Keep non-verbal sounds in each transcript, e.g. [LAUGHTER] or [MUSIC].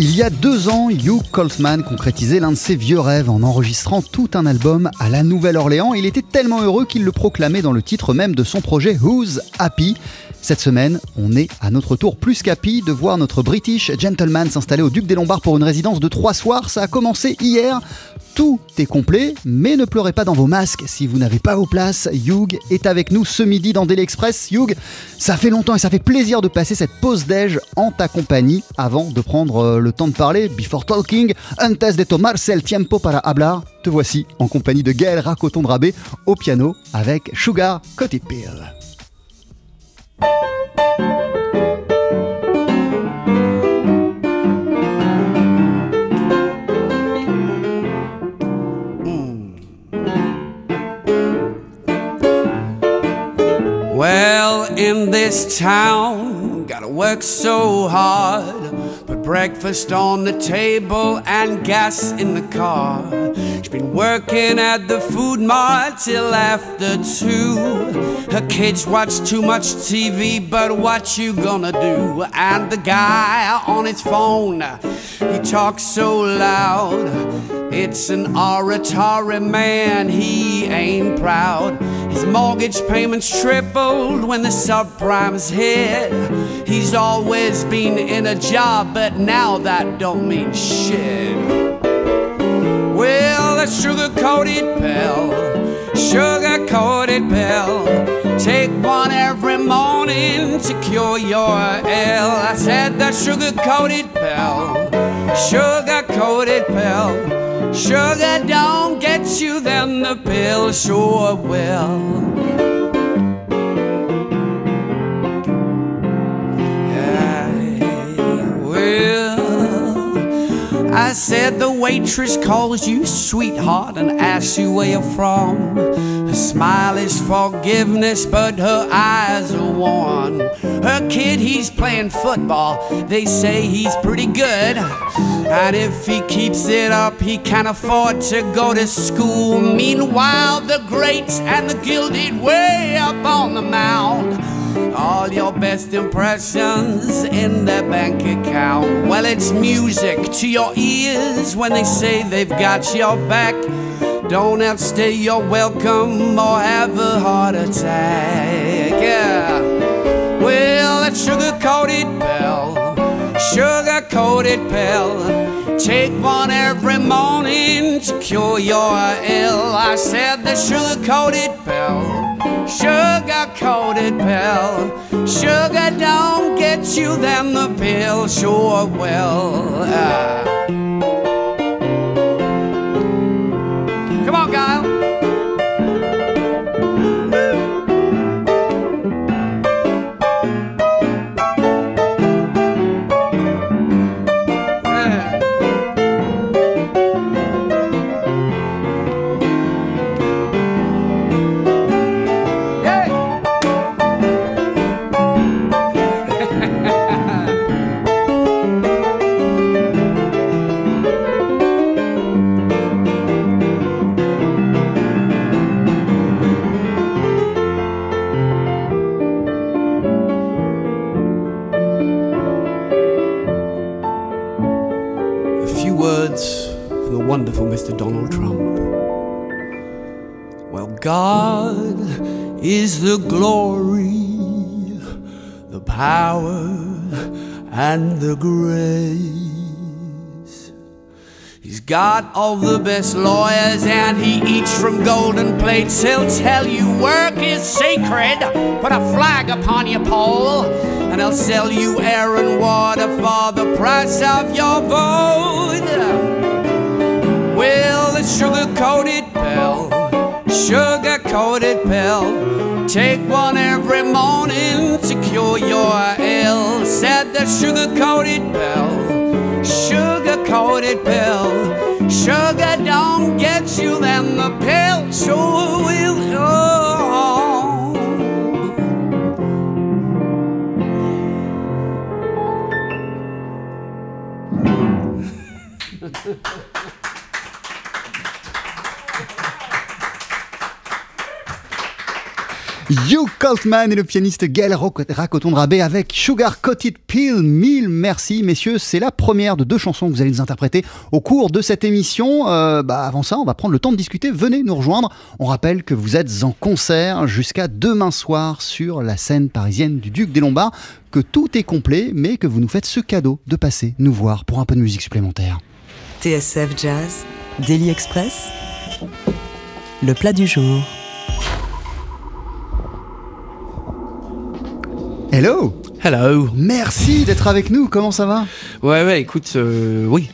Il y a deux ans, Hugh Coltman concrétisait l'un de ses vieux rêves en enregistrant tout un album à la Nouvelle-Orléans. Il était tellement heureux qu'il le proclamait dans le titre même de son projet Who's Happy? Cette semaine, on est à notre tour plus qu'happy de voir notre British gentleman s'installer au Duc des Lombards pour une résidence de trois soirs. Ça a commencé hier. Tout est complet, mais ne pleurez pas dans vos masques si vous n'avez pas vos places. Hugh est avec nous ce midi dans Daily Express. Hugh, ça fait longtemps et ça fait plaisir de passer cette pause déj en ta compagnie avant de prendre euh, le temps de parler. Before talking, antes de tomarse el tiempo para hablar. Te voici en compagnie de Gaël Racoton Drabé au piano avec Sugar Coated. Mm. Well, in this town, gotta work so hard. Put breakfast on the table and gas in the car. She's been working at the food mart till after two. Her kids watch too much TV, but what you gonna do? And the guy on his phone, he talks so loud. It's an oratory man, he ain't proud. His mortgage payments tripled when the subprimes hit. He's always been in a job, but now that don't mean shit. Well, a sugar coated pill, sugar coated pill. Take one every morning to cure your ill. I said the sugar coated pill, sugar coated pill. Sugar don't get you, then the pill sure will. I said the waitress calls you sweetheart and asks you where you're from. Smile is forgiveness, but her eyes are worn. Her kid, he's playing football. They say he's pretty good. And if he keeps it up, he can afford to go to school. Meanwhile, the great and the gilded way up on the mound. All your best impressions in their bank account. Well, it's music to your ears when they say they've got your back. Don't outstay your welcome or have a heart attack. Yeah. Well, that sugar coated pill, sugar coated pill. Take one every morning to cure your ill. I said the sugar coated pill sugar coated pill. Sugar don't get you, then the pill sure will. Ah. Got all the best lawyers and he eats from golden plates. He'll tell you work is sacred, put a flag upon your pole, and he'll sell you air and water for the price of your vote. Well, the sugar coated pill, sugar coated pill. Take one every morning to cure your ill. Said the sugar coated pill, sugar coated pill. Sugar don't get you, then the pill sure will. Oh. [LAUGHS] Hugh Coltman et le pianiste Gaël Racoton-Rabé avec Sugar Coated Pill. Mille merci, messieurs. C'est la première de deux chansons que vous allez nous interpréter au cours de cette émission. Euh, bah, avant ça, on va prendre le temps de discuter. Venez nous rejoindre. On rappelle que vous êtes en concert jusqu'à demain soir sur la scène parisienne du Duc des Lombards, que tout est complet, mais que vous nous faites ce cadeau de passer nous voir pour un peu de musique supplémentaire. TSF Jazz, Daily Express, le plat du jour. Hello Hello. Merci d'être avec nous. Comment ça va? Ouais, ouais, écoute, euh, oui.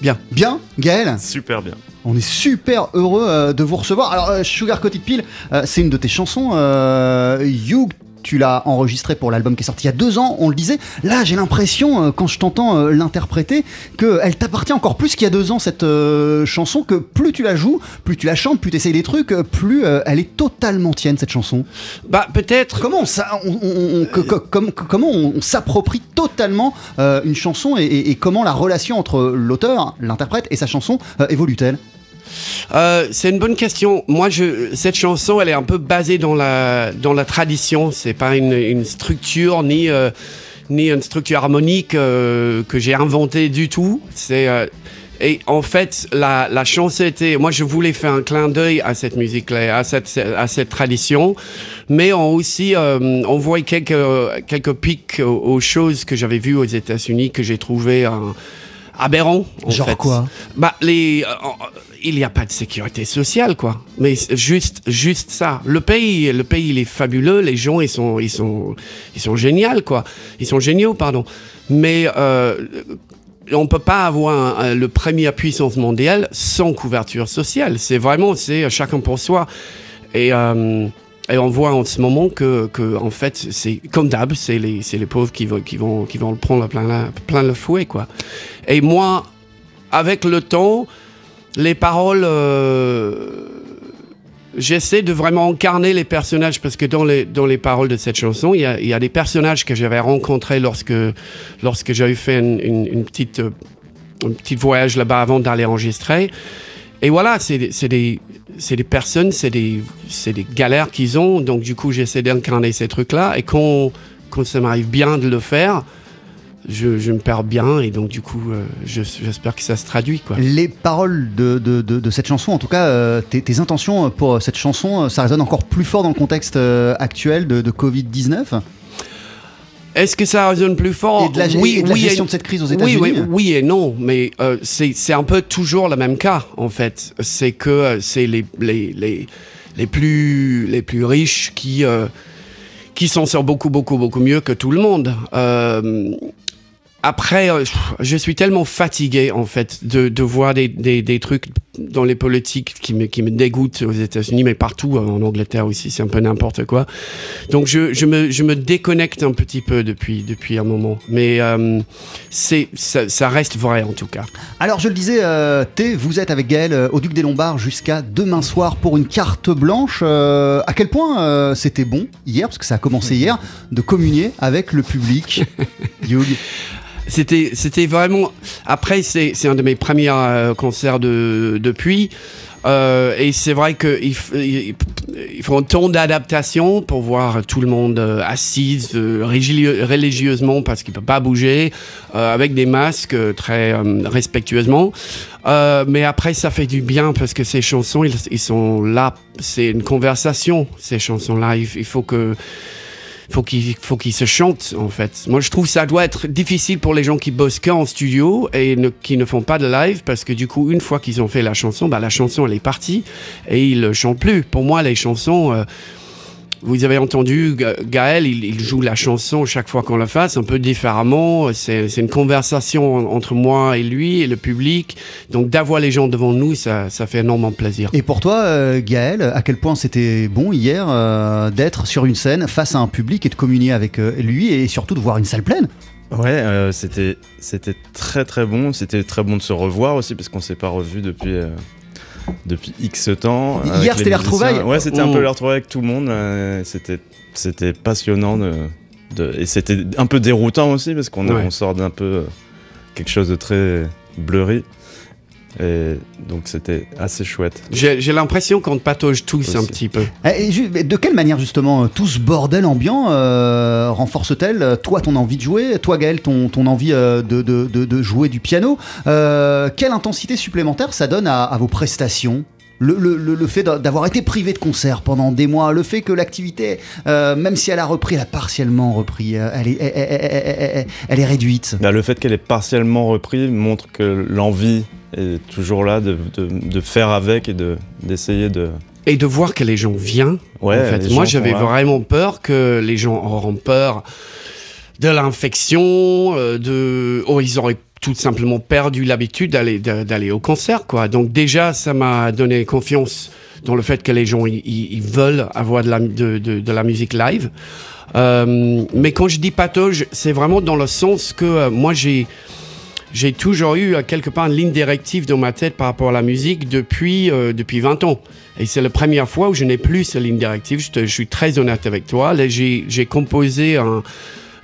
Bien. Bien, Gaël? Super bien. On est super heureux euh, de vous recevoir. Alors, euh, Sugar Coated Pill, euh, c'est une de tes chansons. Euh, Hugh, tu l'as enregistré pour l'album qui est sorti il y a deux ans, on le disait. Là, j'ai l'impression, euh, quand je t'entends euh, l'interpréter, qu'elle t'appartient encore plus qu'il y a deux ans, cette euh, chanson, que plus tu la joues, plus tu la chantes, plus tu essayes des trucs, plus elle est totalement tienne, cette chanson. Bah, peut-être. Comment on, s'a- on- on- on- que- que- comme- que- comment on, s'approprie totalement une chanson et, et- et comment la relation entre l'auteur, l'interprète et sa chanson évolue-t-elle? Euh, c'est une bonne question. Moi, je, cette chanson, elle est un peu basée dans la, dans la tradition. C'est pas une, une structure ni, euh, ni une structure harmonique euh, que j'ai inventée du tout. C'est et en fait, la, la chanson était. Moi, je voulais faire un clin d'œil à cette musique-là, à cette, à cette tradition, mais aussi on voit quelques quelques pics aux, choses que j'avais vues aux États-Unis que j'ai trouvé un aberrant. en Genre fait. quoi Bah les, euh, il n'y a pas de sécurité sociale quoi. Mais juste, juste ça. Le pays, le pays, il est fabuleux. Les gens, ils sont, ils sont, ils sont géniaux quoi. Ils sont géniaux, pardon. Mais euh, on peut pas avoir un- un- le premier puissance mondiale sans couverture sociale. C'est vraiment, c'est chacun pour soi. Et euh, et on voit en ce moment que, que en fait, c'est comme d'hab, c'est les, les pauvres qui vont, qui vont, qui vont le prendre plein, plein le fouet, quoi. Et moi, avec le temps, les paroles, euh, j'essaie de vraiment incarner les personnages parce que dans les, dans les paroles de cette chanson, il y a, il y a des personnages que j'avais rencontrés lorsque, lorsque j'avais fait une, une- une petite, euh, un voyage là-bas avant d'aller enregistrer. Et voilà, c'est des, des, personnes, c'est des, des galères qu'ils ont. Donc, du coup, j'essaie d'incarner ces trucs-là. Et quand, quand ça m'arrive bien de le faire, je, je me perds bien. Et donc, du coup, euh, je- j'espère que ça se traduit. Quoi. Les paroles de, de- de- cette chanson, en tout cas, euh, tes, intentions pour cette chanson, ça résonne encore plus fort dans le contexte euh, actuel de Covid-19 Est-ce que ça résonne plus fort? Et de la, et de la gestion de cette crise aux oui, États-Unis. oui, oui et non, mais euh, c'est c'est un peu toujours le même cas en fait. C'est que euh, c'est les, les, les, les, plus, les plus riches qui, euh, qui s'en sortent beaucoup, beaucoup, beaucoup mieux que tout le monde. Euh, après, je suis tellement fatigué en fait de, de voir des, des, des trucs dans les politiques qui me, qui me dégoûtent aux États-Unis, mais partout en Angleterre aussi, c'est un peu n'importe quoi. Donc je, je, me, je me déconnecte un petit peu depuis, depuis un moment, mais euh, c'est ça, ça reste vrai en tout cas. Alors je le disais, euh, Thé, vous êtes avec Gaël euh, au Duc des Lombards jusqu'à demain soir pour une carte blanche. À quel point c'était bon hier, parce que ça a commencé hier, de communier avec le public. [LAUGHS] Hugh. C'était, c'était vraiment. Après, c'est, c'est un de mes premiers euh, concerts de, depuis. Euh, et c'est vrai qu'il il, il faut un temps d'adaptation pour voir tout le monde euh, assis euh, religieusement parce qu'il peut pas bouger, avec des masques très respectueusement. Mais après, ça fait du bien parce que ces chansons, ils, ils sont là. C'est une conversation, ces chansons-là. Il faut que faut qu'il faut qu'il se chante en fait. Moi je trouve ça doit être difficile pour les gens qui bossent qu'en studio et qui ne font pas de live parce que du coup une fois qu'ils ont fait la chanson, bah, la chanson elle est partie et ils ne chantent plus. Pour moi les chansons, euh, vous avez entendu Ga- Gaël, il, il joue la chanson chaque fois qu'on la fasse un peu différemment. C'est une conversation en- entre moi et lui et le public. Donc d'avoir les gens devant nous, ça, ça fait énormément plaisir. Et pour toi, euh, Gaël, à quel point c'était bon hier euh, d'être sur une scène face à un public et de communier avec euh, lui et surtout de voir une salle pleine? Ouais, euh, c'était c'était très très bon. C'était très bon de se revoir aussi parce qu'on s'est pas revu depuis euh, depuis X temps. Hier, c'était les retrouvailles Ouais, c'était un peu les retrouvailles avec tout le monde. euh, c'était c'était passionnant de, de- et c'était un peu déroutant aussi parce qu'on a- Ouais. on sort d'un peu euh, quelque chose de très blurry. Et donc c'était assez chouette. J'ai l'impression qu'on patauge tous un petit peu. Eh, et de quelle manière justement euh, tout ce bordel ambiant euh, renforce-t-elle euh, toi ton envie de jouer, toi Gaël ton, ton envie de, de- de- de jouer du piano Euh, Quelle intensité supplémentaire ça donne à, à vos prestations? Le, le- le- le fait d'a- d'avoir été privé de concert pendant des mois, le fait que l'activité, euh, même si elle a repris, elle a partiellement repris, euh, elle est, elle- elle- elle- elle- elle est réduite. Bah, le fait qu'elle ait partiellement repris montre que l'envie est toujours là de, de- de faire avec et de- d'essayer de. Et de voir que les gens viennent. Ouais, en fait. les Moi, j'avais vraiment peur que les gens auront peur de l'infection, euh, de, oh, ils auraient tout simplement perdu l'habitude d'aller de- d'aller au concert, quoi. Donc déjà, ça m'a donné confiance dans le fait que les gens ils- veulent avoir de la, de, de- de la musique live. Euh, mais quand je dis patauge, c'est vraiment dans le sens que euh, moi j'ai j'ai toujours eu euh, quelque part une ligne directive dans ma tête par rapport à la musique depuis, depuis 20 ans. Et c'est la première fois où je n'ai plus cette ligne directive. Je, suis très honnête avec toi. J'ai composé un-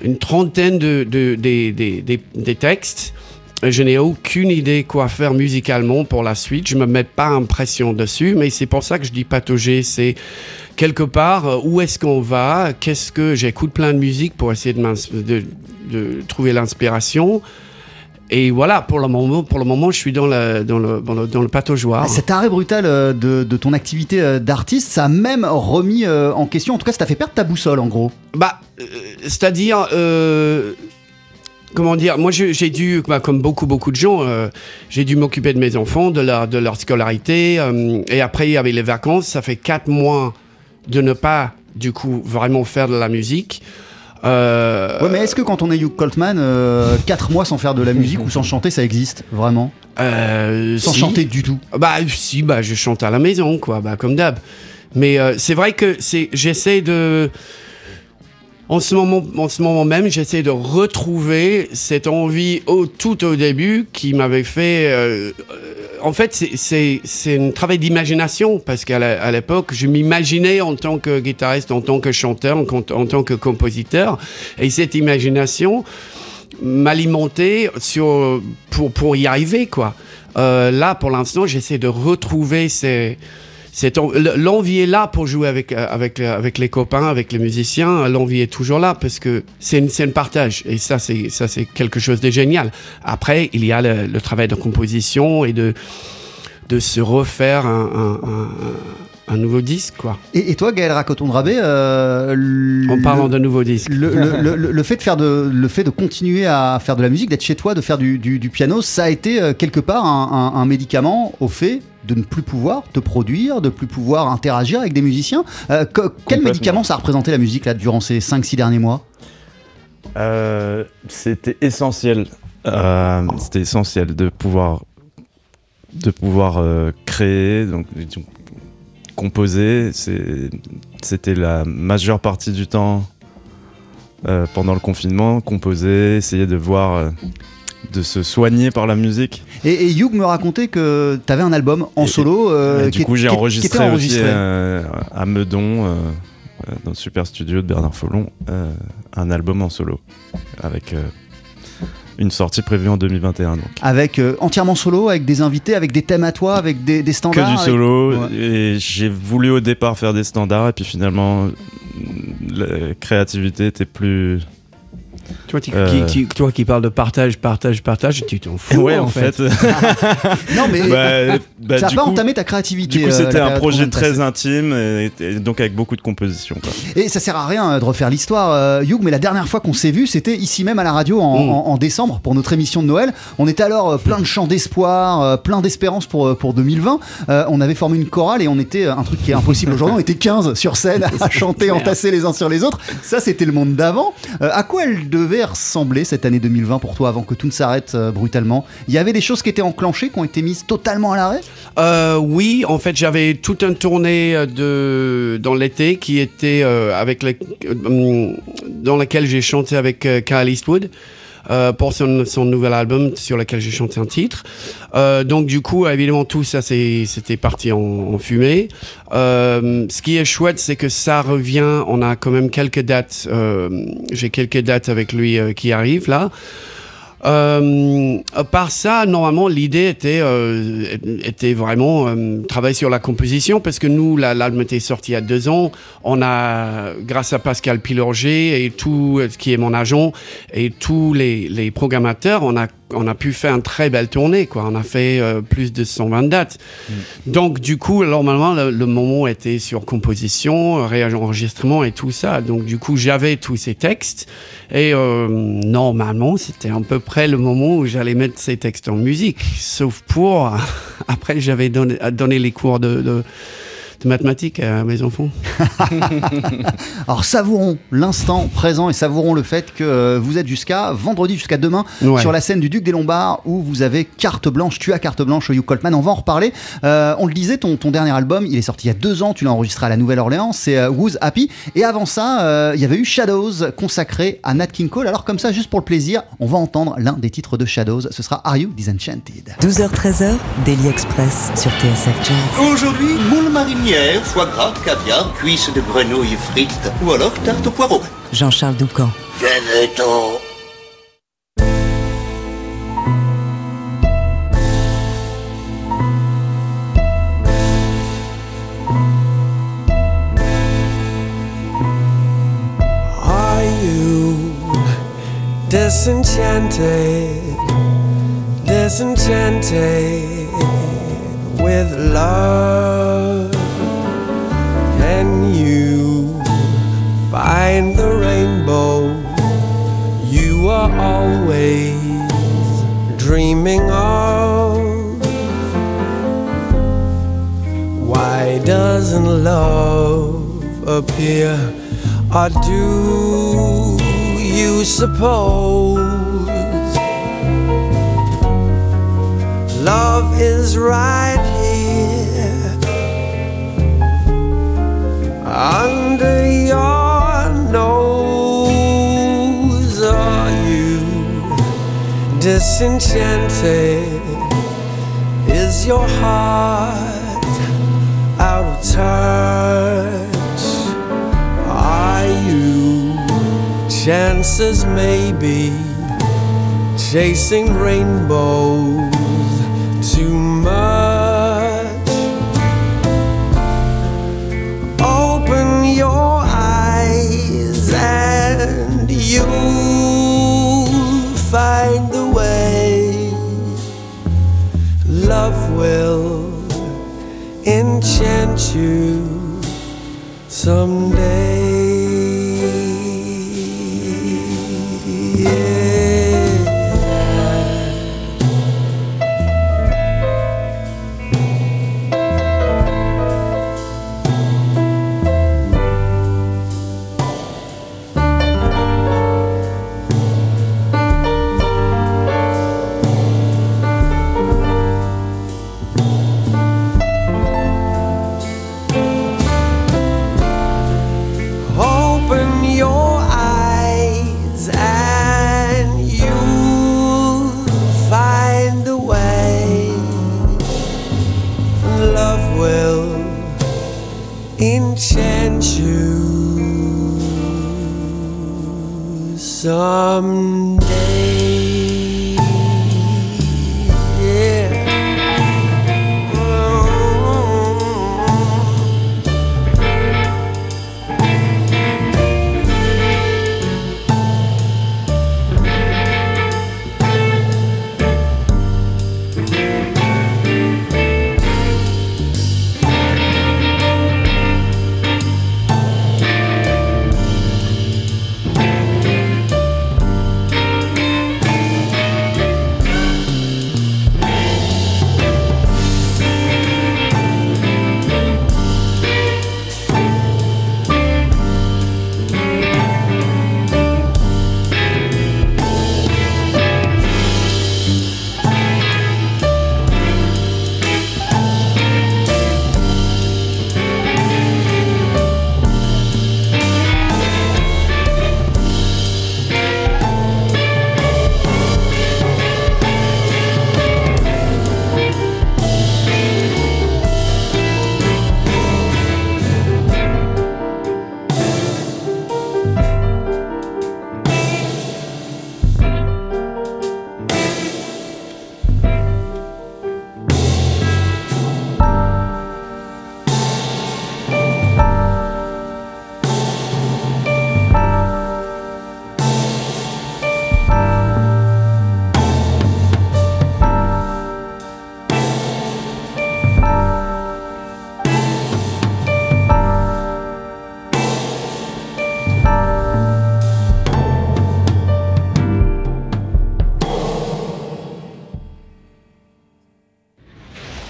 une trentaine de, de- des- des- des textes. Et Je n'ai aucune idée quoi faire musicalement pour la suite. Je me mets pas impression dessus, mais c'est pour ça que je dis patauger. C'est quelque part euh, où est-ce qu'on va? Qu'est-ce que j'écoute plein de musique pour essayer de, m'ins- de- de trouver l'inspiration? Et voilà, pour le moment, pour le moment, je suis dans le dans le dans le, dans le pataugeoire. Cet arrêt brutal euh, de, de ton activité euh, d'artiste, ça a même remis euh, en question, en tout cas ça t'a fait perdre ta boussole en gros. Bah, euh, c'est-à-dire, euh, comment dire, moi j'ai dû, bah, comme beaucoup beaucoup de gens, euh, j'ai dû m'occuper de mes enfants, de leur de leur scolarité, euh, et après il y avait les vacances. Ça fait quatre mois de ne pas, du coup, vraiment faire de la musique. Euh, Ouais, mais est-ce que quand on est Hugh Coltman, 4 mois sans faire de la musique ou sans chanter, ça existe vraiment? Sans si. chanter du tout? Bah si, bah je chante à la maison, quoi, bah comme d'hab. Mais c'est vrai que c'est, j'essaie de, en ce moment, en ce moment même, j'essaie de retrouver cette envie au tout au début qui m'avait fait. euh, en fait, c'est, un travail d'imagination parce qu'à l'époque, je m'imaginais en tant que guitariste, en tant que chanteur, en, en tant que compositeur, et cette imagination m'alimenter sur pour pour y arriver quoi. Euh, là pour l'instant j'essaie de retrouver ces l'envie est là pour jouer avec euh, avec euh, avec les copains avec les musiciens. L'envie est toujours là parce que c'est une partage. Et ça c'est ça c'est quelque chose de génial. Après il y a le, le travail de composition et de de se refaire un, un, un- un nouveau disque quoi. Et, et toi, Gaël Racoton-Drabé, euh, en parlant d'un nouveau disque le, le- le- le- le fait de faire de le fait de continuer à faire de la musique, d'être chez toi, de faire du, du- du piano, ça a été quelque part un, un- un médicament au fait de ne plus pouvoir te produire, de plus pouvoir interagir avec des musiciens. Euh, que- quel médicament ça a représenté la musique là durant ces 5-6 derniers mois? Euh, c'était essentiel. Euh, c'était essentiel de pouvoir de pouvoir euh, créer, donc composer. C'était la majeure partie du temps pendant le confinement, composer, essayer de voir, de se soigner par la musique. Et, et Hugh me racontait que tu avais un album en Et- solo. euh, qui du coup, j'ai qui enregistré, aussi euh, à Meudon, euh, dans le super studio de Bernard Follon, un album en solo avec une sortie prévue en 2021. Donc. Avec entièrement solo, avec des invités, avec des thèmes à toi, avec des, des Que standards. du avec- solo. Ouais. Et j'ai voulu au départ faire des standards, et puis finalement, la créativité était plus. Toi, Euh. qui, qui- toi qui parles de partage partage partage tu t'en fous ouais, en, en fait, fait. [LAUGHS] Non, mais Bah, bah, ça n'a pas coup- entamé ta créativité. Du coup, euh, c'était un projet très intime, et, et donc avec beaucoup de compositions. quoi. Et ça sert à rien euh, de refaire l'histoire, euh, Hugh, mais la dernière fois qu'on s'est vu, c'était ici même à la radio en, Mm. en- en décembre pour notre émission de Noël. On était alors euh, plein de chants d'espoir, euh, plein d'espérance pour, euh, pour 2020. Euh, on avait formé une chorale et on était, euh, un truc qui est impossible aujourd'hui, on était 15 sur scène [LAUGHS] à chanter, entassés les uns sur les autres. Ça, c'était le monde d'avant. Euh, à quoi elle devait ressembler cette année 2020 pour toi avant que tout ne s'arrête euh, brutalement? Il y avait des choses qui étaient enclenchées, qui ont été mises totalement à l'arrêt? Euh, oui, en fait, j'avais toute une tournée euh, de dans l'été qui était avec euh, dans laquelle j'ai chanté avec Kyle Eastwood. Euh, pour son, son nouvel album sur lequel j'ai chanté un titre. Euh, donc du coup, évidemment, tout ça, c'était parti en, en fumée. Euh, ce qui est chouette, c'est que ça revient. On a quand même quelques dates. euh, j'ai quelques dates avec lui euh, qui arrivent là. Euh, à part ça, normalement, l'idée était, euh, était vraiment euh, travailler sur la composition parce que nous, la- l'album était sorti il y a deux ans. On a, grâce à Pascal Pilorger et tout, euh, qui est mon agent, et tous les, les programmateurs, on a, on a pu faire une très belle tournée. Quoi. On a fait euh, plus de 120 dates. Donc, du coup, normalement, le, le moment était sur composition, réenregistrement et tout ça. Donc, du coup, j'avais tous ces textes. Et euh, normalement, c'était à peu près le moment où j'allais mettre ces textes en musique. Sauf pour. [LAUGHS] Après, j'avais donné, donné les cours de, de, de mathématiques à mes enfants. [LAUGHS] Alors savourons l'instant présent et savourons le fait que euh, vous êtes jusqu'à vendredi, jusqu'à demain, Ouais. sur la scène du Duc des Lombards où vous avez carte blanche, tu as carte blanche, Hugh Coltman. On va en reparler. Euh, on le disait, ton, ton dernier album, il est sorti il y a deux ans, tu l'as enregistré à la Nouvelle-Orléans, c'est euh, Who's Happy. Et avant ça, euh, il y avait eu Shadows consacré à Nat King Cole. Alors comme ça, juste pour le plaisir, on va entendre l'un des titres de Shadows. Ce sera Are You Disenchanted? 12h-13h, Daily Express sur TSF Jazz. Aujourd'hui, moule foie gras, caviar, cuisses de grenouille frites ou alors tarte au poireau. Jean-Charles Doucan. Venez-t'en. Are you disenchanted, disenchanted with love? You find the rainbow you are always dreaming of? Why doesn't love appear? Or do you suppose love is right under your nose? Are you disenchanted? Is your heart out of touch? Are you chances maybe chasing rainbows too you someday.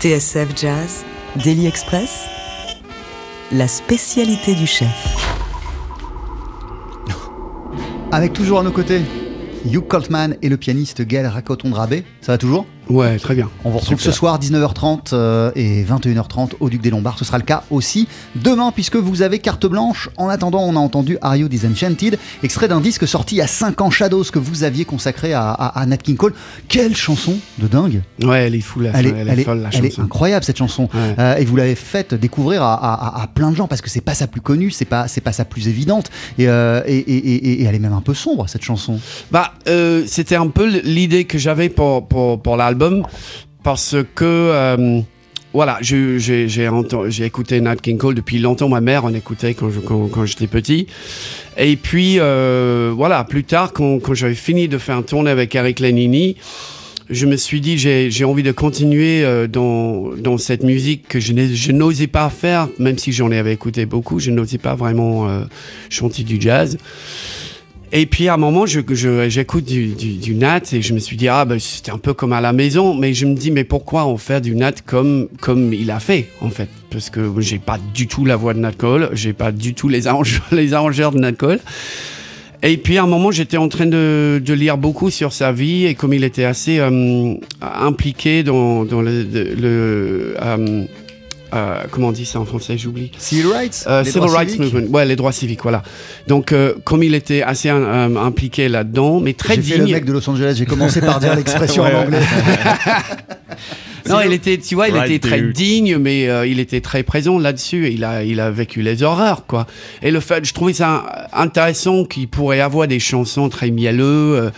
TSF Jazz, Daily Express, la spécialité du chef. Avec toujours à nos côtés, Hugh Coltman et le pianiste Gaël Racoton-Drabé. Ça va toujours? Ouais, très bien. On vous retrouve ce soir 19h30 euh, et 21h30 au Duc des Lombards. Ce sera le cas aussi demain puisque vous avez carte blanche. En attendant, on a entendu Are You Disenchanted, extrait d'un disque sorti il y a 5 ans, Shadows, que vous aviez consacré à, à- à Nat King Cole. Quelle chanson de dingue Ouais, elle est fou, la elle est, elle elle est est- folle, la elle est chanson. incroyable cette chanson Ouais. Euh, et vous l'avez faite découvrir à, à- à- à plein de gens parce que c'est pas sa plus connue, c'est pas c'est pas sa plus évidente et, euh, et, et- et- et elle est même un peu sombre cette chanson. Bah, euh, c'était un peu l'idée que j'avais pour, pour, pour l'album, parce que, euh, voilà, j'ai écouté Nat King Cole depuis longtemps. Ma mère en écoutait quand j'étais petit. Et puis, euh, voilà, plus tard, quand, j'avais fini de faire un tournée avec Eric Lenini, je me suis dit, j'ai envie de continuer euh, dans, cette musique que je n'osais pas faire, même si j'en avais écouté beaucoup, je n'osais pas vraiment chanter du jazz. Et puis à un moment, j'écoute du, Nat et je me suis dit, ah ben c'était un peu comme à la maison, mais je me dis, mais pourquoi on fait du Nat comme, comme il a fait, en fait? Parce que j'ai pas du tout la voix de Nat Cole, j'ai pas du tout les, arrange- [LAUGHS] les arrangeurs de Nat Cole. Et puis à un moment, j'étais en train de, lire beaucoup sur sa vie et comme il était assez euh, impliqué dans, le, euh, euh, comment on dit ça en français, j'oublie. Civil rights, Euh, les Civil droits Rights civiques. Movement, ouais, les droits civiques, voilà. Donc, euh, comme il était assez euh, impliqué là-dedans, mais très J'ai fait le digne. mec de Los Angeles, j'ai commencé par dire [LAUGHS] l'expression Ouais. en anglais. [LAUGHS] [LAUGHS] Non, il était, tu vois, il Right était très dude. digne, mais euh, il était très présent là-dessus. Il a, il a vécu les horreurs, quoi. Et le fait, je trouvais ça intéressant qu'il pourrait avoir des chansons très mielleux, euh,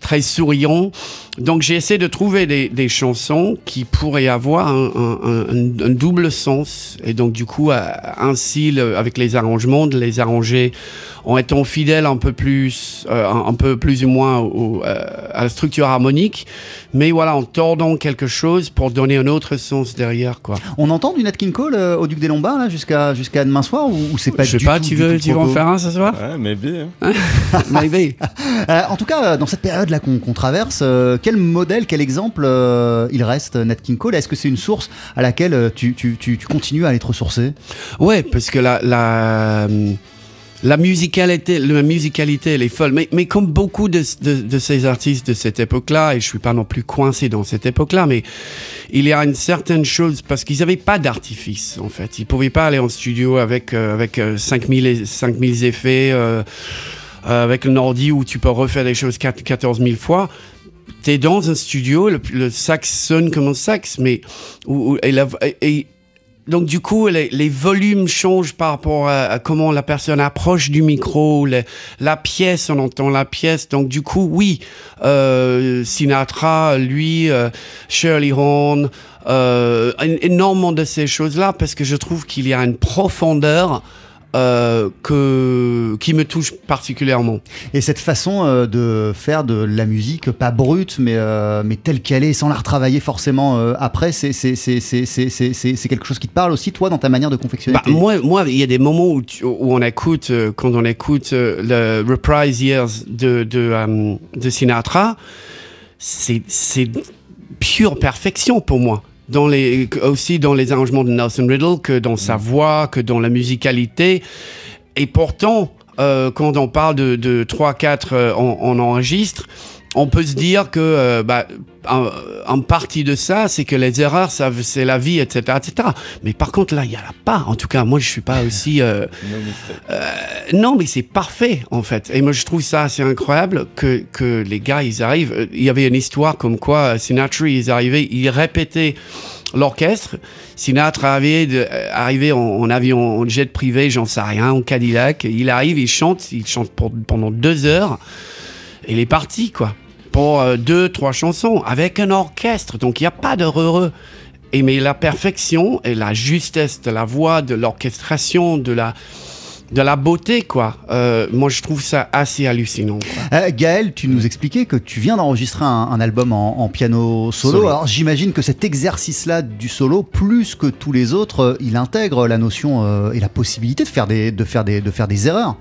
très souriants. Donc j'ai essayé de trouver des, des chansons qui pourraient avoir un, un- un- un double sens. Et donc du coup, euh, ainsi, le- avec les arrangements, de les arranger en étant fidèle un peu plus, euh, un, un peu plus ou moins au- euh, à la structure harmonique, mais voilà, en tordant quelque chose pour donner un autre sens derrière, quoi. On entend du Nat King Cole euh, au Duc des Lombards là jusqu'à jusqu'à demain soir ou, ou c'est pas Je sais du pas, tout, tu veux, tu veux en faire un ce soir? Ouais, mais bien. hein. [LAUGHS] Maybe. [LAUGHS] Euh, en tout cas, dans cette période là qu'on traverse, euh, quel modèle, quel exemple euh, il reste Nat King Cole? Est-ce que c'est une source à laquelle tu, tu, tu, tu continues à aller te ressourcer? Ouais, parce que la, la, euh, la musicalité, la musicalité, elle est folle. Mais, mais comme beaucoup de, de, de ces artistes de cette époque-là, et je suis pas non plus coincé dans cette époque-là, mais il y a une certaine chose, parce qu'ils n'avaient pas d'artifice, en fait. Ils pouvaient pas aller en studio avec, euh, avec euh, 5000, et- 5000 effets, euh, euh, avec un ordi où tu peux refaire des choses 4 14 000 fois. T'es dans un studio, le, le sax sonne comme un sax, mais où, où- et la- et donc du coup, les, volumes changent par rapport à, comment la personne approche du micro, la pièce, on entend la pièce. Donc du coup, oui, euh, Sinatra, lui, euh, Shirley Horn, euh, énormément de ces choses-là, parce que je trouve qu'il y a une profondeur euh, que, qui me touche particulièrement. Et cette façon euh, de faire de la musique, pas brute, mais, euh, mais telle qu'elle est, sans la retravailler forcément après, c'est quelque chose qui te parle aussi, toi, dans ta manière de confectionner Bah, tes- moi, moi, il y a des moments où, tu- où on écoute, quand on écoute le Reprise Years de, de, de Sinatra, c'est pure perfection pour moi. Dans les, aussi dans les arrangements de Nelson Riddle, que dans sa voix, que dans la musicalité. Et pourtant, euh, quand on parle de, de 3-4 euh, on, on enregistre, on peut se dire que euh, bah, en, en partie de ça, c'est que les erreurs, ça, c'est la vie, etc., etc. Mais par contre, là, il y en a pas. En tout cas, moi, je suis pas [LAUGHS] aussi. euh, euh, non, mais c'est parfait, en fait. Et moi, je trouve ça assez incroyable que, que les gars, ils arrivent. euh, Il y avait une histoire comme quoi euh, Sinatra, ils arrivaient, ils répétaient l'orchestre. Sinatra arrivait, de, arrivait en, en avion, en jet privé, j'en sais rien, en Cadillac. Il arrive, il chante, il chante pour- pendant deux heures. Il est parti, quoi. Pour euh, deux, trois chansons, avec un orchestre. Donc, il n'y a pas de heureux. Et mais la perfection et la justesse de la voix, de l'orchestration, de la, de la beauté, quoi. Euh, moi, je trouve ça assez hallucinant. quoi. Euh, Gaël, tu nous expliquais que tu viens d'enregistrer un, un album en, en piano solo. Solo. Alors j'imagine que cet exercice-là du solo, plus que tous les autres, euh, il intègre la notion euh, et la possibilité de faire des, de faire des, de faire des erreurs.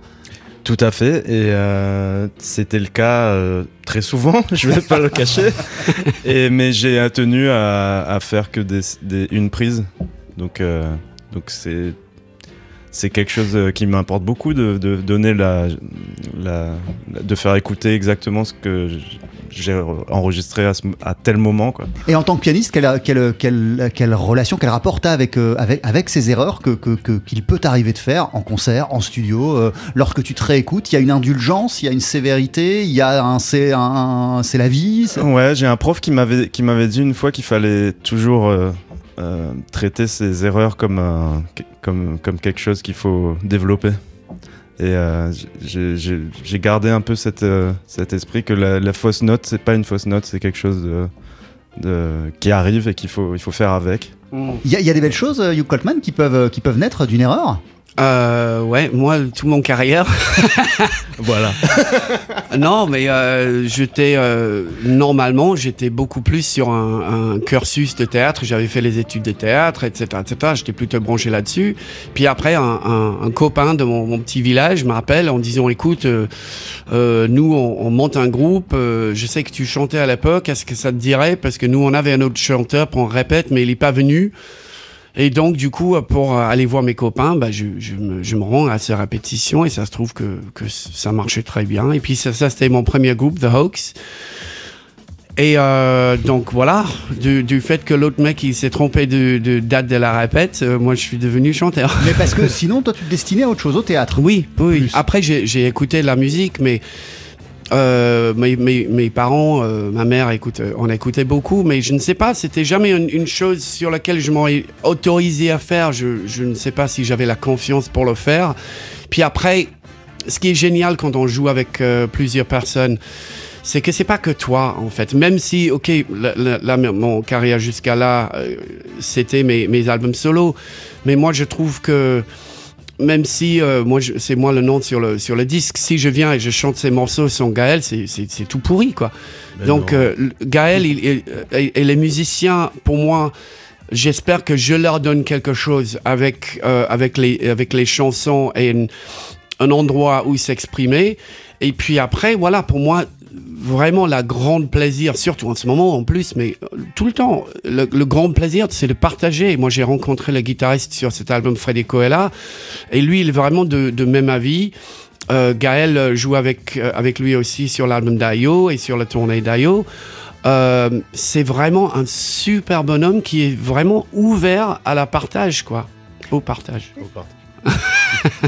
Tout à fait, et euh, c'était le cas euh, très souvent, [LAUGHS] je vais pas le cacher. [LAUGHS] Et, mais j'ai tenu à, à faire que des, des- une prise, donc euh, donc c'est c'est quelque chose qui m'importe beaucoup de, de donner la, la de faire écouter exactement ce que j'ai enregistré à, ce- à tel moment quoi. Et en tant que pianiste, quelle, quelle, quelle, quelle relation, quel rapport t'as avec, euh, avec, avec ces erreurs que, que, que- qu'il peut t'arriver de faire en concert, en studio, euh, lorsque tu te réécoutes? Il y a une indulgence, il y a une sévérité, il y a un c'est un, c'est la vie Ouais, j'ai un prof qui m'avait qui m'avait dit une fois qu'il fallait toujours euh, traiter ses erreurs comme un- comme comme quelque chose qu'il faut développer. Et euh, j'ai- gardé un peu cette, euh, cet esprit que la, la fausse note, c'est pas une fausse note, c'est quelque chose de, de- qui arrive et qu'il faut, il faut faire avec. Il y, a- il y a des belles choses, euh, Hugh Coltman, qui peuvent, qui peuvent naître d'une erreur? Euh, ouais, moi, tout mon carrière. [LAUGHS] Voilà. [LAUGHS] non, mais euh, j'étais euh, normalement, j'étais beaucoup plus sur un, un cursus de théâtre. J'avais fait les études de théâtre, etc., etc. J'étais plutôt branché là-dessus. Puis après, un, un- un copain de mon, mon petit village m'appelle en disant "Écoute, euh, euh, nous, on, on monte un groupe. euh, je sais que tu chantais à l'époque. Est-ce que ça te dirait? Parce que nous, on avait un autre chanteur, on répète, mais il est pas venu." Et donc, du coup, pour aller voir mes copains, bah, je, je me, je me rends à ces répétitions et ça se trouve que, que ça marchait très bien. Et puis, ça, ça c'était mon premier groupe, The Hoax. Et euh, donc, voilà, du, du fait que l'autre mec, il s'est trompé de, de date de la répète, euh, moi, je suis devenu chanteur. Mais parce que sinon, toi, tu te destinais à autre chose, au théâtre. Oui, oui. Plus. Après, j'ai j'ai écouté de la musique, mais euh, mes, mes, mes parents, euh, ma mère, écoute, euh, on écoutait beaucoup, mais je ne sais pas, c'était jamais une, une chose sur laquelle je m'aurais autorisé à faire. Je, je ne sais pas si j'avais la confiance pour le faire. Puis après, ce qui est génial quand on joue avec euh, plusieurs personnes, c'est que c'est pas que toi en fait. Même si, ok, la- la- mon carrière jusqu'à là, euh, c'était mes, mes albums solo, mais moi je trouve que même si euh, moi c'est moi le nom sur le sur le disque, si je viens et je chante ces morceaux sans Gaël, c'est tout pourri quoi. Donc non. euh, Gaël il- il- et, et les musiciens, pour moi. J'espère que je leur donne quelque chose avec, euh, avec, les, avec les chansons et une- un endroit où s'exprimer. Et puis après, voilà, pour moi, vraiment la grande plaisir, surtout en ce moment en plus, mais euh, tout le temps, le, le grand plaisir, c'est de partager. Moi, j'ai rencontré le guitariste sur cet album, Freddy Coella, et lui, il est vraiment de, de même avis. Euh, Gaël joue avec, euh, avec lui aussi sur l'album d'Ayo et sur la tournée d'Ayo. Euh, c'est vraiment un super bonhomme qui est vraiment ouvert à la partage, quoi. Au partage. Euh, [LAUGHS]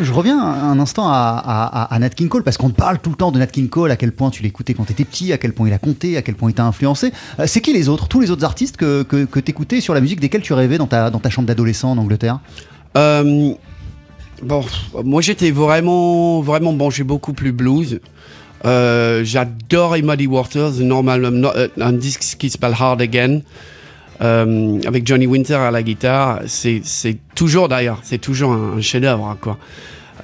je reviens un instant à, Nat King Cole parce qu'on parle tout le temps de Nat King Cole, à quel point tu l'écoutais quand tu étais petit, à quel point il a compté, à quel point il t'a influencé. Euh, c'est qui les autres, tous les autres artistes que, que, que t'écoutais sur la musique desquels tu rêvais dans ta, dans ta chambre d'adolescent en Angleterre? Euh, bon, moi j'étais vraiment, vraiment bon, j'ai beaucoup plus blues. Euh, J'adore Muddy Waters, normalement un disque qui s'appelle Hard Again. avec Johnny Winter à la guitare, c'est toujours d'ailleurs, c'est toujours un, chef-d'œuvre hein, quoi.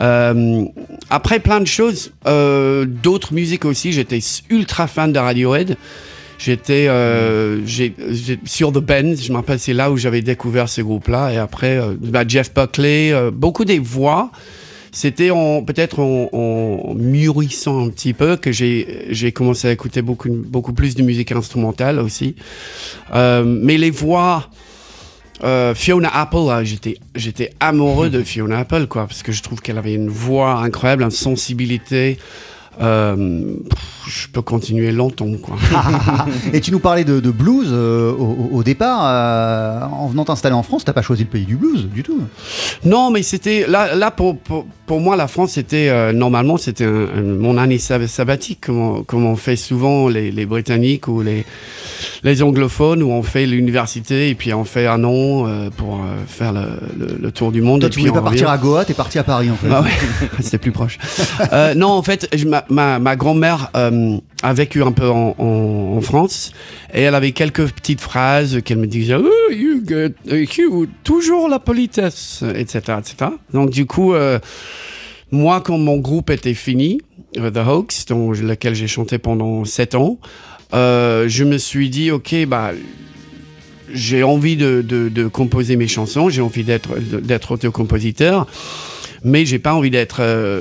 Euh, après plein de choses, euh, d'autres musiques aussi. J'étais ultra fan de Radiohead. J'étais euh, sur The Bends, je me rappelle, c'est là où j'avais découvert ce groupe-là. Et après, bah, Jeff Buckley, beaucoup des voix. C'était peut-être en, en mûrissant un petit peu que j'ai commencé à écouter beaucoup, beaucoup plus de musique instrumentale aussi. Mais les voix, euh, Fiona Apple, là, j'étais j'étais amoureux de Fiona Apple, quoi, parce que je trouve qu'elle avait une voix incroyable, une sensibilité. Euh, je peux continuer longtemps, quoi. [LAUGHS] Et tu nous parlais de, de blues euh, au, départ. euh, en venant t'installer en France, t'as pas choisi le pays du blues du tout? Non, mais c'était là, là pour, pour, pour moi, la France, c'était normalement, c'était mon année sab- sabbatique, comme on, comme on fait souvent les, les Britanniques ou les, les anglophones, où on fait l'université et puis on fait un an euh, pour euh, faire le, le- le tour du monde. Toi, et tu puis voulais pas partir à Goa, t'es parti à Paris en fait. Ah ouais, [LAUGHS] c'était plus proche. Euh, non, en fait, je- ma, ma, ma grand-mère euh, a vécu un peu en, en, en France et elle avait quelques petites phrases qu'elle me disait oh, you get, Hugh, toujours la politesse, etc., etc. Donc du coup, euh, moi, quand mon groupe était fini, euh, The Hoax, dans lequel j'ai chanté pendant sept ans, euh, je me suis dit ok, bah j'ai envie de, composer mes chansons, j'ai envie d'être auteur-compositeur. mais j'ai pas envie d'être euh,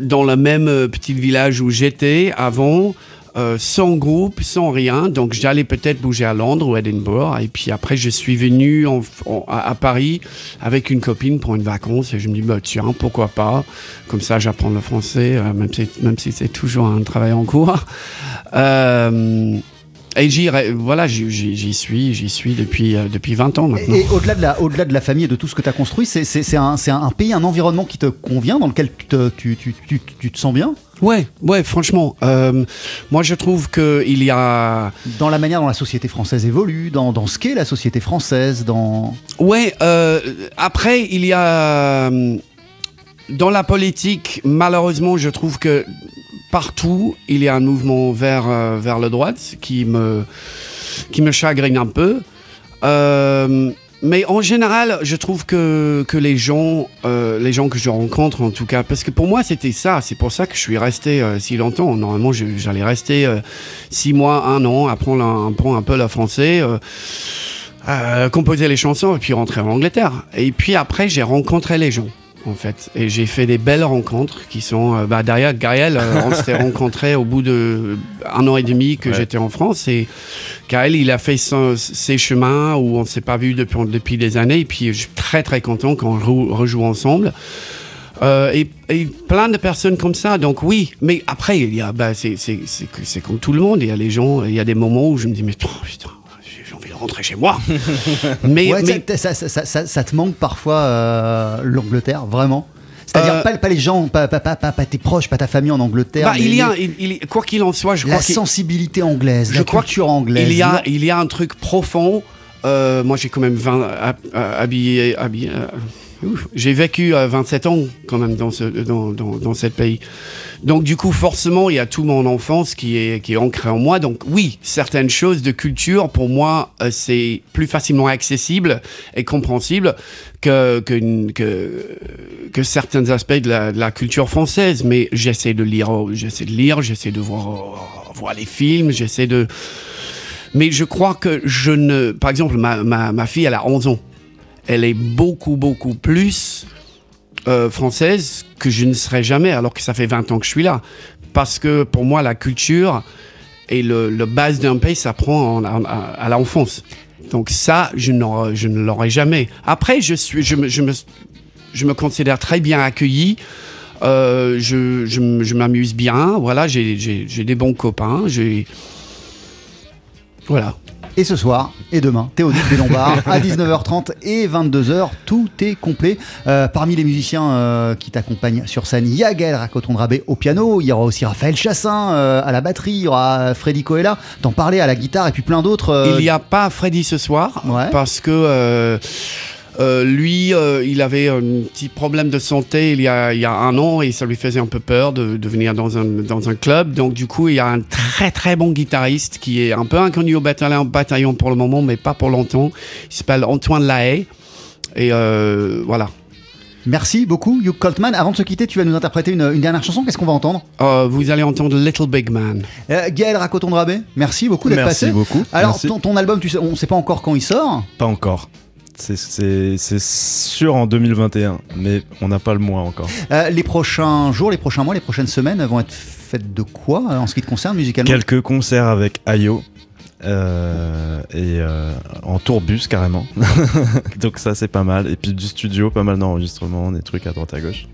dans le même euh, petit village où j'étais avant. Euh, sans groupe, sans rien, donc j'allais peut-être bouger à Londres ou à Edinburgh, et puis après je suis venu en- en- à, Paris avec une copine pour une vacance, et je me dis bah tiens pourquoi pas, comme ça j'apprends le français, euh, même si, c'est toujours un travail en cours. [LAUGHS] Euh, et j'y, voilà, j'y, suis, j'y suis depuis, depuis 20 ans maintenant. Et, au-delà de, la, au-delà de la famille et de tout ce que tu as construit, c'est, un, un pays, un environnement qui te convient, dans lequel tu, tu, tu, tu te sens bien? Ouais, ouais, franchement, euh, moi je trouve que il y a, Dans la manière dont la société française évolue, dans, dans ce qu'est la société française, dans... ouais, euh, après il y a euh, dans la politique, malheureusement, je trouve que partout il y a un mouvement vers vers le droite qui me qui me chagrine un peu. Euh, mais en général, je trouve que, que les gens, euh, les gens que je rencontre en tout cas, parce que pour moi c'était ça, c'est pour ça que je suis resté euh, si longtemps. Normalement, j'allais rester euh, six mois, un an, apprendre un, apprendre un peu le français, euh, euh, composer les chansons et puis rentrer en Angleterre. Et puis après, j'ai rencontré les gens. En fait, et j'ai fait des belles rencontres qui sont euh, bah, derrière Gaël. euh, on s'était [LAUGHS] rencontrés au bout de un an et demi que Ouais. j'étais en France et Gaël, il a fait son- ses chemins où on ne s'est pas vu depuis, depuis des années. Et puis, je suis très, très content qu'on re- rejoue ensemble. Euh, et, et plein de personnes comme ça. Donc, oui. Mais après, il y a, bah, c'est, comme tout le monde. Il y a les gens, il y a des moments où je me dis, mais oh, putain, rentrer chez moi. [LAUGHS] mais, Ouais, mais- ça, ça, ça, ça- ça te manque parfois euh, l'Angleterre, vraiment? C'est-à-dire Euh, pas, pas les gens, pas, pas, pas, tes proches, pas ta famille en Angleterre. bah, mais il y a, les- il, il- quoi qu'il en soit, je la crois sensibilité anglaise, je la crois culture anglaise. Il y, a, il y a un truc profond. Euh, moi, j'ai quand même 20, hab- euh, habillé, habillé. J'ai vécu euh, 27 ans quand même dans ce dans, dans, dans pays. Donc du coup, forcément, il y a tout mon enfance qui est qui est ancré en moi. Donc oui, certaines choses de culture pour moi, euh, c'est plus facilement accessible et compréhensible que que que, certains aspects de la, de la culture française. Mais j'essaie de lire, j'essaie de lire, j'essaie de voir voir les films, j'essaie de mais je crois que je ne. Par exemple, ma, ma, ma fille, elle a 11 ans. Elle est beaucoup, beaucoup plus euh, française que je ne serais jamais, alors que ça fait 20 ans que je suis là. Parce que pour moi, la culture et le, le base d'un pays s'apprend en- en- à, l'enfance. Donc ça, je, ne l'aurai jamais. Après, je, suis, je, me, je, me, je me considère très bien accueilli. Euh, je je, je m'amuse bien. Voilà, j'ai des bons copains. J'ai voilà. Et ce soir et demain, Théodule des Lombards [LAUGHS] à 19h30 et 22h, tout est complet. Euh, parmi les musiciens euh, qui t'accompagnent sur scène, il y a Gaël Racoton-Drabé au piano, il y aura aussi Raphaël Chassin euh, à la batterie, il y aura Freddy Coella, t'en parlais à la guitare et puis plein d'autres. euh, Il n'y a pas Freddy ce soir Ouais. parce que euh, lui, euh, il avait un petit problème de santé il y, a, il y a un an et ça lui faisait un peu peur de, de venir dans un, dans un club. Donc du coup, il y a un très très bon guitariste qui est un peu inconnu au bataillon, bataillon pour le moment, mais pas pour longtemps. Il s'appelle Antoine Lahaye. Et euh, voilà. Merci beaucoup, Hugh Coltman. Avant de se quitter, tu vas nous interpréter une, une dernière chanson. Qu'est-ce qu'on va entendre? Euh, vous allez entendre Little Big Man. euh, Gaël Racoton-Drabé, merci beaucoup d'être Merci passé. beaucoup. Alors, Merci. ton, ton album, tu sais, on ne sait pas encore quand il sort. Pas encore. C'est- sûr en 2021, mais on n'a pas le mois encore. Euh, les prochains jours, les prochains mois, les prochaines semaines vont être faites de quoi euh, en ce qui te concerne musicalement? Quelques concerts avec Ayo. euh, et euh, en tourbus carrément. [LAUGHS] Donc ça c'est pas mal. Et puis du studio, pas mal d'enregistrements, des trucs à droite à gauche.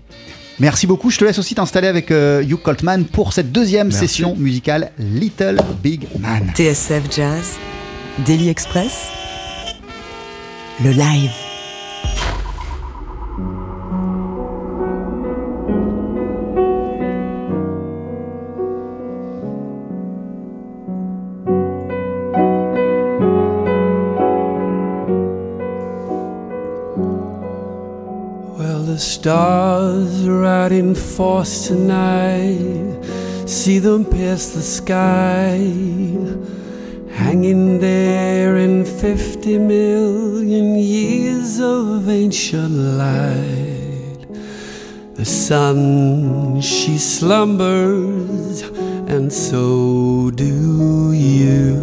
Merci beaucoup. Je te laisse aussi t'installer avec euh, Hugh Coltman pour cette deuxième Merci. session musicale Little Big Man. TSF Jazz, Daily Express, le live. Well, the stars are out in force tonight. See them pierce the sky, hanging there in 50 million years of ancient light. The sun, she slumbers, and so do you.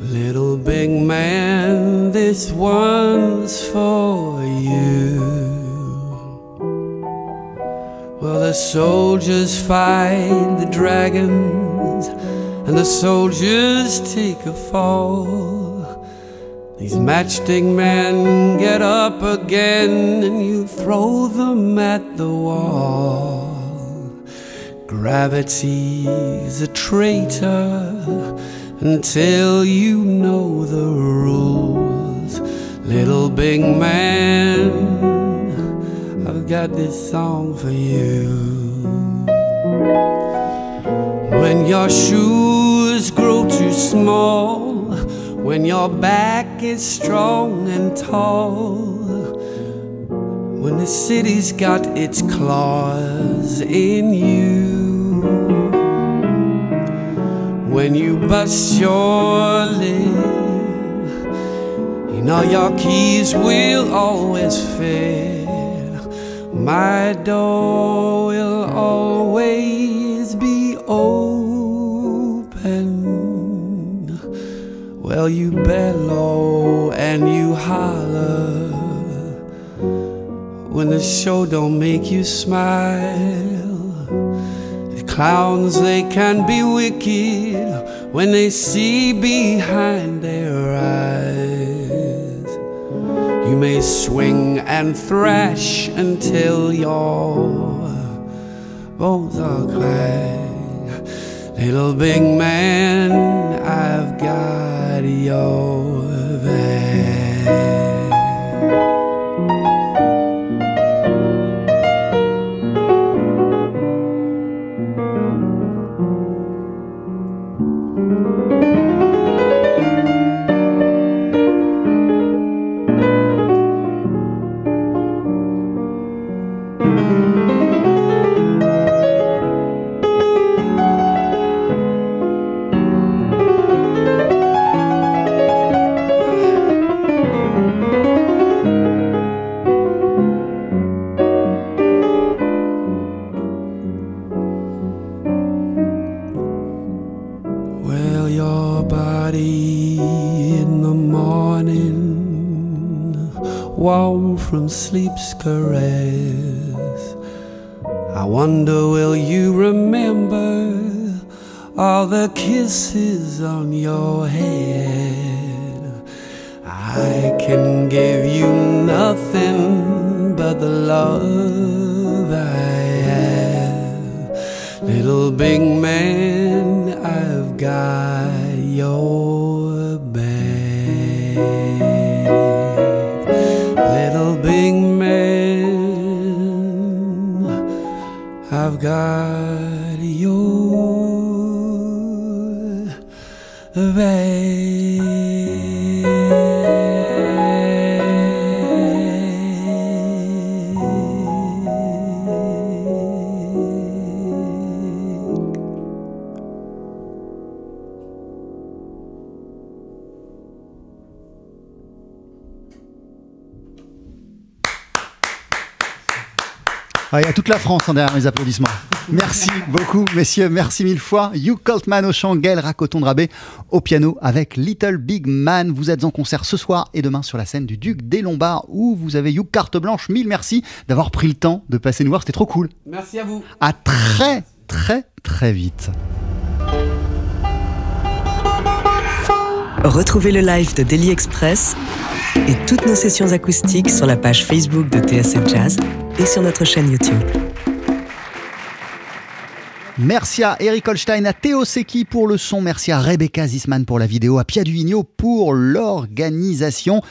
Little big man, this one's for you. While the soldiers fight the dragons, and the soldiers take a fall. These matchstick men get up again, and you throw them at the wall. Gravity's a traitor until you know the rules. Little big man, I've got this song for you. When your shoes grow too small, when your back is strong and tall, when the city's got its claws in you. When you bust your lip, you know your keys will always fit. My door will always be open. Well, you bellow and you holler when the show don't make you smile. The clowns, they can be wicked when they see behind their eyes. You may swing and thrash until your bones are cracked. Little big man, I've got your back. Sleep's caress. I wonder, diario Il y a toute la France en derrière mes applaudissements. Merci beaucoup, messieurs. Merci mille fois. Hugh Coltman au chant, Gaël Racoton-Drabé au piano avec Little Big Man. Vous êtes en concert ce soir et demain sur la scène du Duc des Lombards où vous avez Hugh carte blanche. Mille merci d'avoir pris le temps de passer nous voir. C'était trop cool. Merci à vous. À très, très, très vite. Retrouvez le live de Daily Express et toutes nos sessions acoustiques sur la page Facebook de TSF Jazz et sur notre chaîne YouTube. Merci à Eric Holstein, à Théo Seki pour le son. Merci à Rebecca Zisman pour la vidéo, à Pia Duvigneau pour l'organisation.